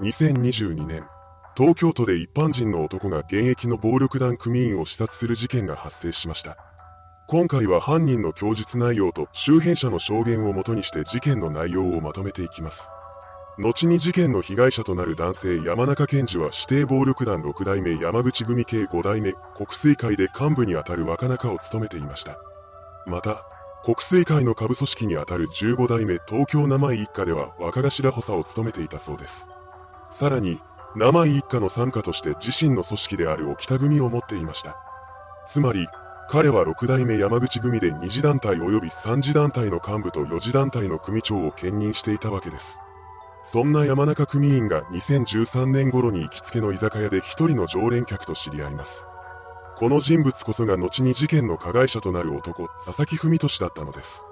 2022年、東京都で一般人の男が現役の暴力団組員を視察する事件が発生しました。今回は犯人の供述内容と周辺者の証言をもとにして事件の内容をまとめていきます。後に事件の被害者となる男性山中健二は指定暴力団6代目山口組系5代目国水会で幹部にあたる若中を務めていました。また、国水会の下部組織にあたる15代目東京生井一家では若頭補佐を務めていたそうです。さらに、生井一家の参加として自身の組織である沖田組を持っていました。つまり、彼は6代目山口組で2次団体及び3次団体の幹部と4次団体の組長を兼任していたわけです。そんな山中組員が2013年頃に行きつけの居酒屋で一人の常連客と知り合います。この人物こそが後に事件の加害者となる男、佐々木文俊だったのです。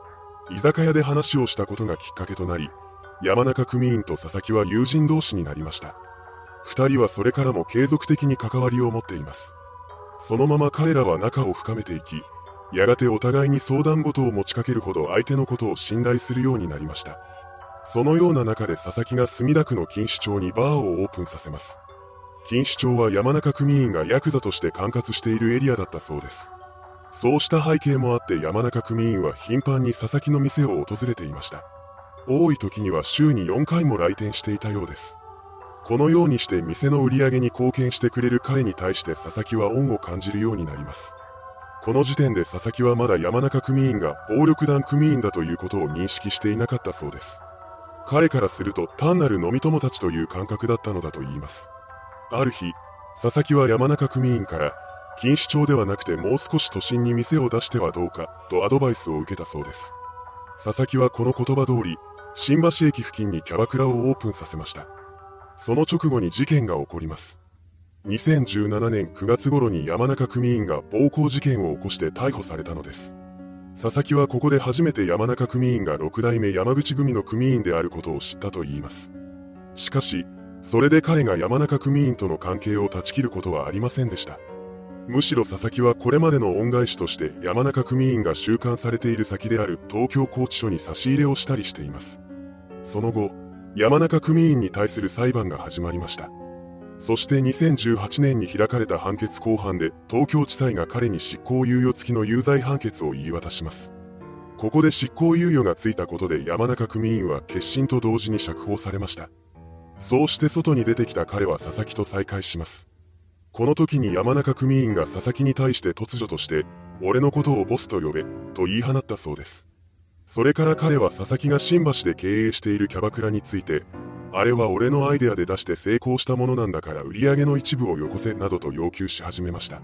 居酒屋で話をしたことがきっかけとなり、山中組員と佐々木は友人同士になりました。二人はそれからも継続的に関わりを持っています。そのまま彼らは仲を深めていき、やがてお互いに相談事を持ちかけるほど相手のことを信頼するようになりました。そのような中で佐々木が墨田区の錦糸町にバーをオープンさせます。錦糸町は山中組員がヤクザとして管轄しているエリアだったそうです。そうした背景もあって山中組員は頻繁に佐々木の店を訪れていました。多い時には週に4回も来店していたようです。このようにして店の売り上げに貢献してくれる彼に対して佐々木は恩を感じるようになります。この時点で佐々木はまだ山中組員が暴力団組員だということを認識していなかったそうです。彼からすると単なる飲み友達という感覚だったのだと言います。ある日、佐々木は山中組員から、錦糸町ではなくてもう少し都心に店を出してはどうか、とアドバイスを受けたそうです。佐々木はこの言葉通り、新橋駅付近にキャバクラをオープンさせました。その直後に事件が起こります。2017年9月頃に山中組員が暴行事件を起こして逮捕されたのです。佐々木はここで初めて山中組員が6代目山口組の組員であることを知ったと言います。しかし、それで彼が山中組員との関係を断ち切ることはありませんでした。むしろ佐々木はこれまでの恩返しとして山中組員が収監されている先である東京拘置所に差し入れをしたりしています。その後、山中組員に対する裁判が始まりました。そして2018年に開かれた判決公判で東京地裁が彼に執行猶予付きの有罪判決を言い渡します。ここで執行猶予がついたことで山中組員は決心と同時に釈放されました。そうして外に出てきた彼は佐々木と再会します。この時に山中組員が佐々木に対して突如として、俺のことをボスと呼べ、と言い放ったそうです。それから彼は佐々木が新橋で経営しているキャバクラについて、あれは俺のアイデアで出して成功したものなんだから売り上げの一部をよこせなどと要求し始めました。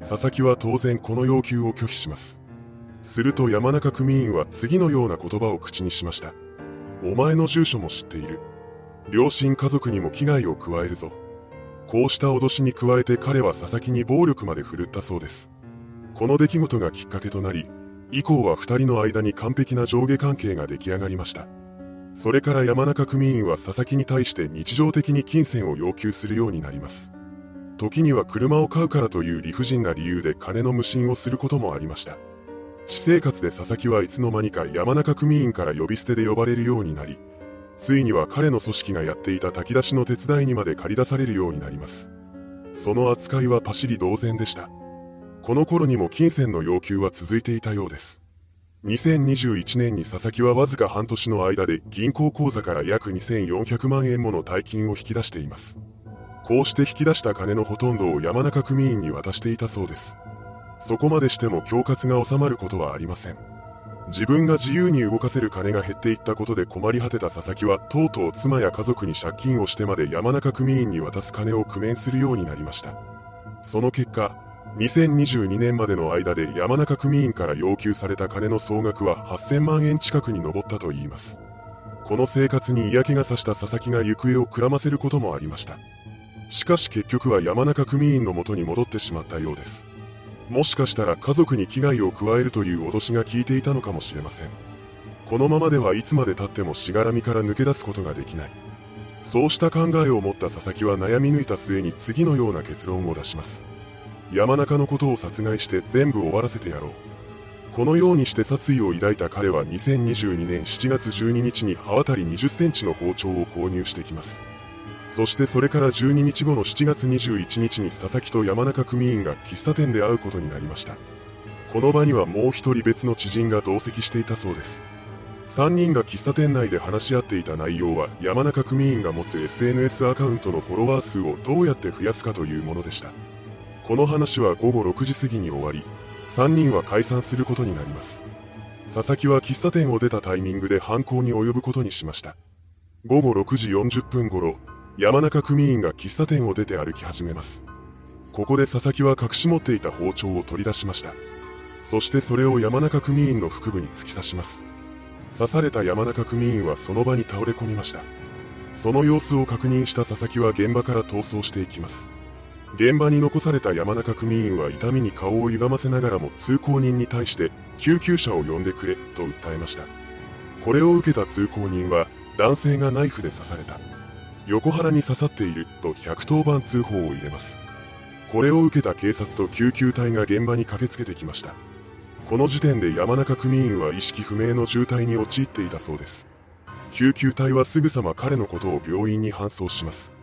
佐々木は当然この要求を拒否します。すると山中組員は次のような言葉を口にしました。お前の住所も知っている。両親家族にも危害を加えるぞ。こうした脅しに加えて彼は佐々木に暴力まで振るったそうです。この出来事がきっかけとなり、以降は二人の間に完璧な上下関係が出来上がりました。それから山中組員は佐々木に対して日常的に金銭を要求するようになります。時には車を買うからという理不尽な理由で金の無心をすることもありました。私生活で佐々木はいつの間にか山中組員から呼び捨てで呼ばれるようになり、ついには彼の組織がやっていた炊き出しの手伝いにまで借り出されるようになります。その扱いはパシリ同然でした。この頃にも金銭の要求は続いていたようです。2021年に佐々木はわずか半年の間で銀行口座から約2400万円もの大金を引き出しています。こうして引き出した金のほとんどを山中組員に渡していたそうです。そこまでしても恐喝が収まることはありません。自分が自由に動かせる金が減っていったことで困り果てた佐々木はとうとう妻や家族に借金をしてまで山中組員に渡す金を工面するようになりました。その結果、2022年までの間で山中組員から要求された金の総額は8000万円近くに上ったといいます。この生活に嫌気がさした佐々木が行方をくらませることもありました。しかし結局は山中組員の元に戻ってしまったようです。もしかしたら家族に危害を加えるという脅しが効いていたのかもしれません。このままではいつまで経ってもしがらみから抜け出すことができない。そうした考えを持った佐々木は悩み抜いた末に次のような結論を出します。山中のことを殺害して全部終わらせてやろう。このようにして殺意を抱いた彼は2022年7月12日に刃渡り20センチの包丁を購入してきます。そしてそれから12日後の7月21日に佐々木と山中組員が喫茶店で会うことになりました。この場にはもう一人別の知人が同席していたそうです。3人が喫茶店内で話し合っていた内容は山中組員が持つ SNS アカウントのフォロワー数をどうやって増やすかというものでした。この話は午後6時過ぎに終わり3人は解散することになります。佐々木は喫茶店を出たタイミングで犯行に及ぶことにしました。午後6時40分頃山中組員が喫茶店を出て歩き始めます。ここで佐々木は隠し持っていた包丁を取り出しました。そしてそれを山中組員の腹部に突き刺します。刺された山中組員はその場に倒れ込みました。その様子を確認した佐々木は現場から逃走していきます。現場に残された山中組員は痛みに顔を歪ませながらも通行人に対して救急車を呼んでくれと訴えました。これを受けた通行人は男性がナイフで刺された。横腹に刺さっていると110番通報を入れますこれを受けた警察と救急隊が現場に駆けつけてきましたこの時点で山中組員は意識不明の重体に陥っていたそうです。救急隊はすぐさま彼のことを病院に搬送します。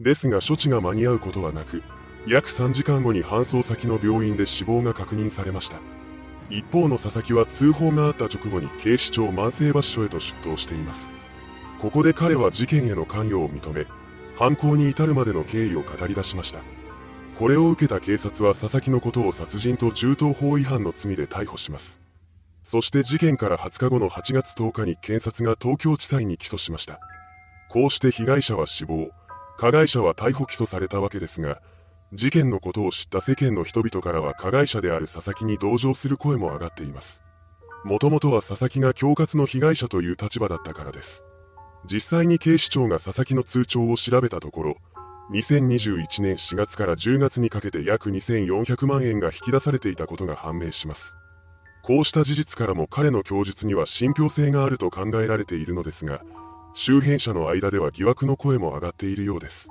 ですが処置が間に合うことはなく、約3時間後に搬送先の病院で死亡が確認されました。一方の佐々木は通報があった直後に警視庁万世橋署へと出頭しています。ここで彼は事件への関与を認め、犯行に至るまでの経緯を語り出しました。これを受けた警察は佐々木のことを殺人と銃刀法違反の罪で逮捕します。そして事件から20日後の8月10日に検察が東京地裁に起訴しました。こうして被害者は死亡、加害者は逮捕起訴されたわけですが、事件のことを知った世間の人々からは加害者である佐々木に同情する声も上がっています。もともとは佐々木が恐喝の被害者という立場だったからです。実際に警視庁が佐々木の通帳を調べたところ、2021年4月から10月にかけて約2400万円が引き出されていたことが判明します。こうした事実からも彼の供述には信憑性があると考えられているのですが、周辺者の間では疑惑の声も上がっているようです。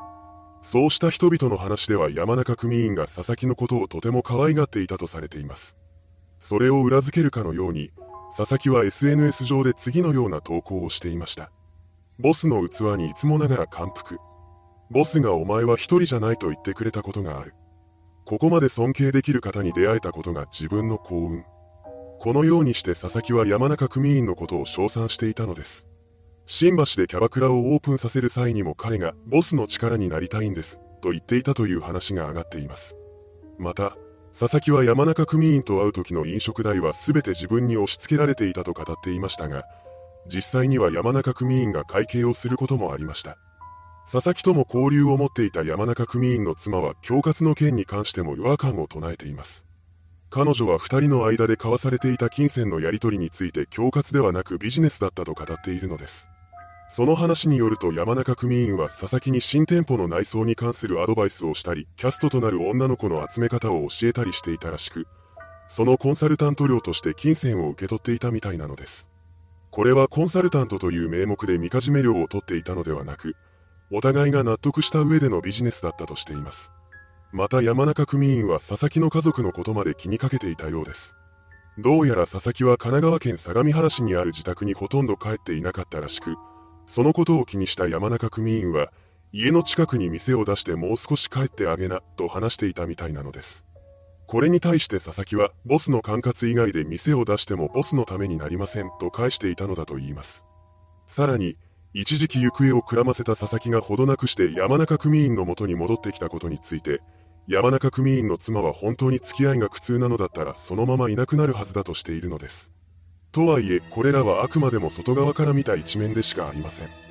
そうした人々の話では山中組員が佐々木のことをとても可愛がっていたとされています。それを裏付けるかのように、佐々木は SNS 上で次のような投稿をしていました。ボスの器にいつもながら感服。ボスがお前は一人じゃないと言ってくれたことがある。ここまで尊敬できる方に出会えたことが自分の幸運。このようにして佐々木は山中組員のことを称賛していたのです。新橋でキャバクラをオープンさせる際にも彼がボスの力になりたいんです、と言っていたという話が上がっています。また、佐々木は山中組員と会う時の飲食代は全て自分に押し付けられていたと語っていましたが、実際には山中組員が会計をすることもありました。佐々木とも交流を持っていた山中組員の妻は恐喝の件に関しても違和感を唱えています。彼女は二人の間で交わされていた金銭のやり取りについて恐喝ではなくビジネスだったと語っているのです。その話によると山中組員は佐々木に新店舗の内装に関するアドバイスをしたり、キャストとなる女の子の集め方を教えたりしていたらしく、そのコンサルタント料として金銭を受け取っていたみたいなのです。これはコンサルタントという名目でみかじめ料を取っていたのではなく、お互いが納得した上でのビジネスだったとしています。また山中組員は佐々木の家族のことまで気にかけていたようです。どうやら佐々木は神奈川県相模原市にある自宅にほとんど帰っていなかったらしく、そのことを気にした山中組員は、家の近くに店を出してもう少し帰ってあげな、と話していたみたいなのです。これに対して佐々木は、ボスの管轄以外で店を出してもボスのためになりません、と返していたのだと言います。さらに、一時期行方をくらませた佐々木がほどなくして山中組員の元に戻ってきたことについて、山中組員の妻は本当に付き合いが苦痛なのだったらそのままいなくなるはずだとしているのです。とはいえ、これらはあくまでも外側から見た一面でしかありません。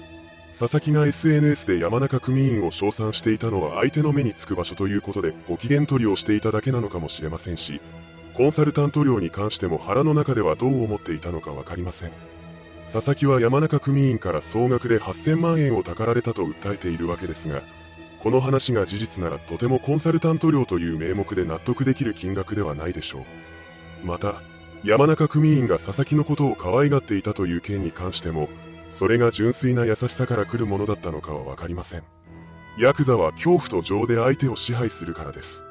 佐々木が SNS で山中組員を称賛していたのは相手の目につく場所ということでご機嫌取りをしていただけなのかもしれませんし、コンサルタント料に関しても腹の中ではどう思っていたのかわかりません。佐々木は山中組員から総額で8000万円をたかられたと訴えているわけですが、この話が事実ならとてもコンサルタント料という名目で納得できる金額ではないでしょう。また、山中組員が佐々木のことを可愛がっていたという件に関しても、それが純粋な優しさから来るものだったのかはわかりません。ヤクザは恐怖と情で相手を支配するからです。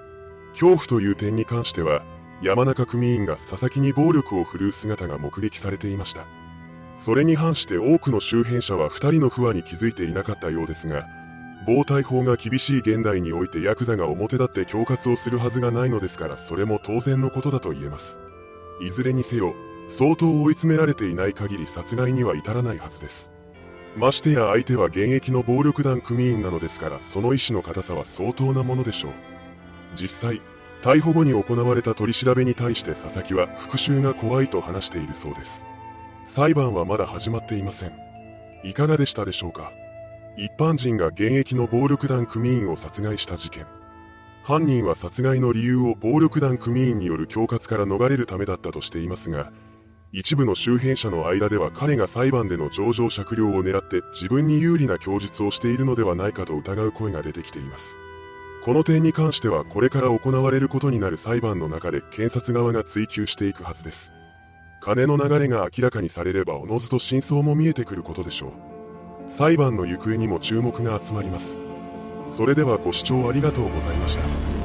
恐怖という点に関しては、山中組員が佐々木に暴力を振るう姿が目撃されていました。それに反して多くの周辺者は2人の不和に気づいていなかったようですが、暴対法が厳しい現代においてヤクザが表立って恐喝をするはずがないのですからそれも当然のことだと言えますいずれにせよ相当追い詰められていない限り殺害には至らないはずです。ましてや相手は現役の暴力団組員なのですからその意志の固さは相当なものでしょう。実際逮捕後に行われた取り調べに対して佐々木は復讐が怖いと話しているそうです。裁判はまだ始まっていません。いかがでしたでしょうか？一般人が現役の暴力団組員を殺害した事件。犯人は殺害の理由を暴力団組員による恐喝から逃れるためだったとしていますが一部の周辺者の間では彼が裁判での情状酌量を狙って自分に有利な供述をしているのではないかと疑う声が出てきています。この点に関してはこれから行われることになる裁判の中で検察側が追及していくはずです。金の流れが明らかにされればおのずと真相も見えてくることでしょう。裁判の行方にも注目が集まります。それではご視聴ありがとうございました。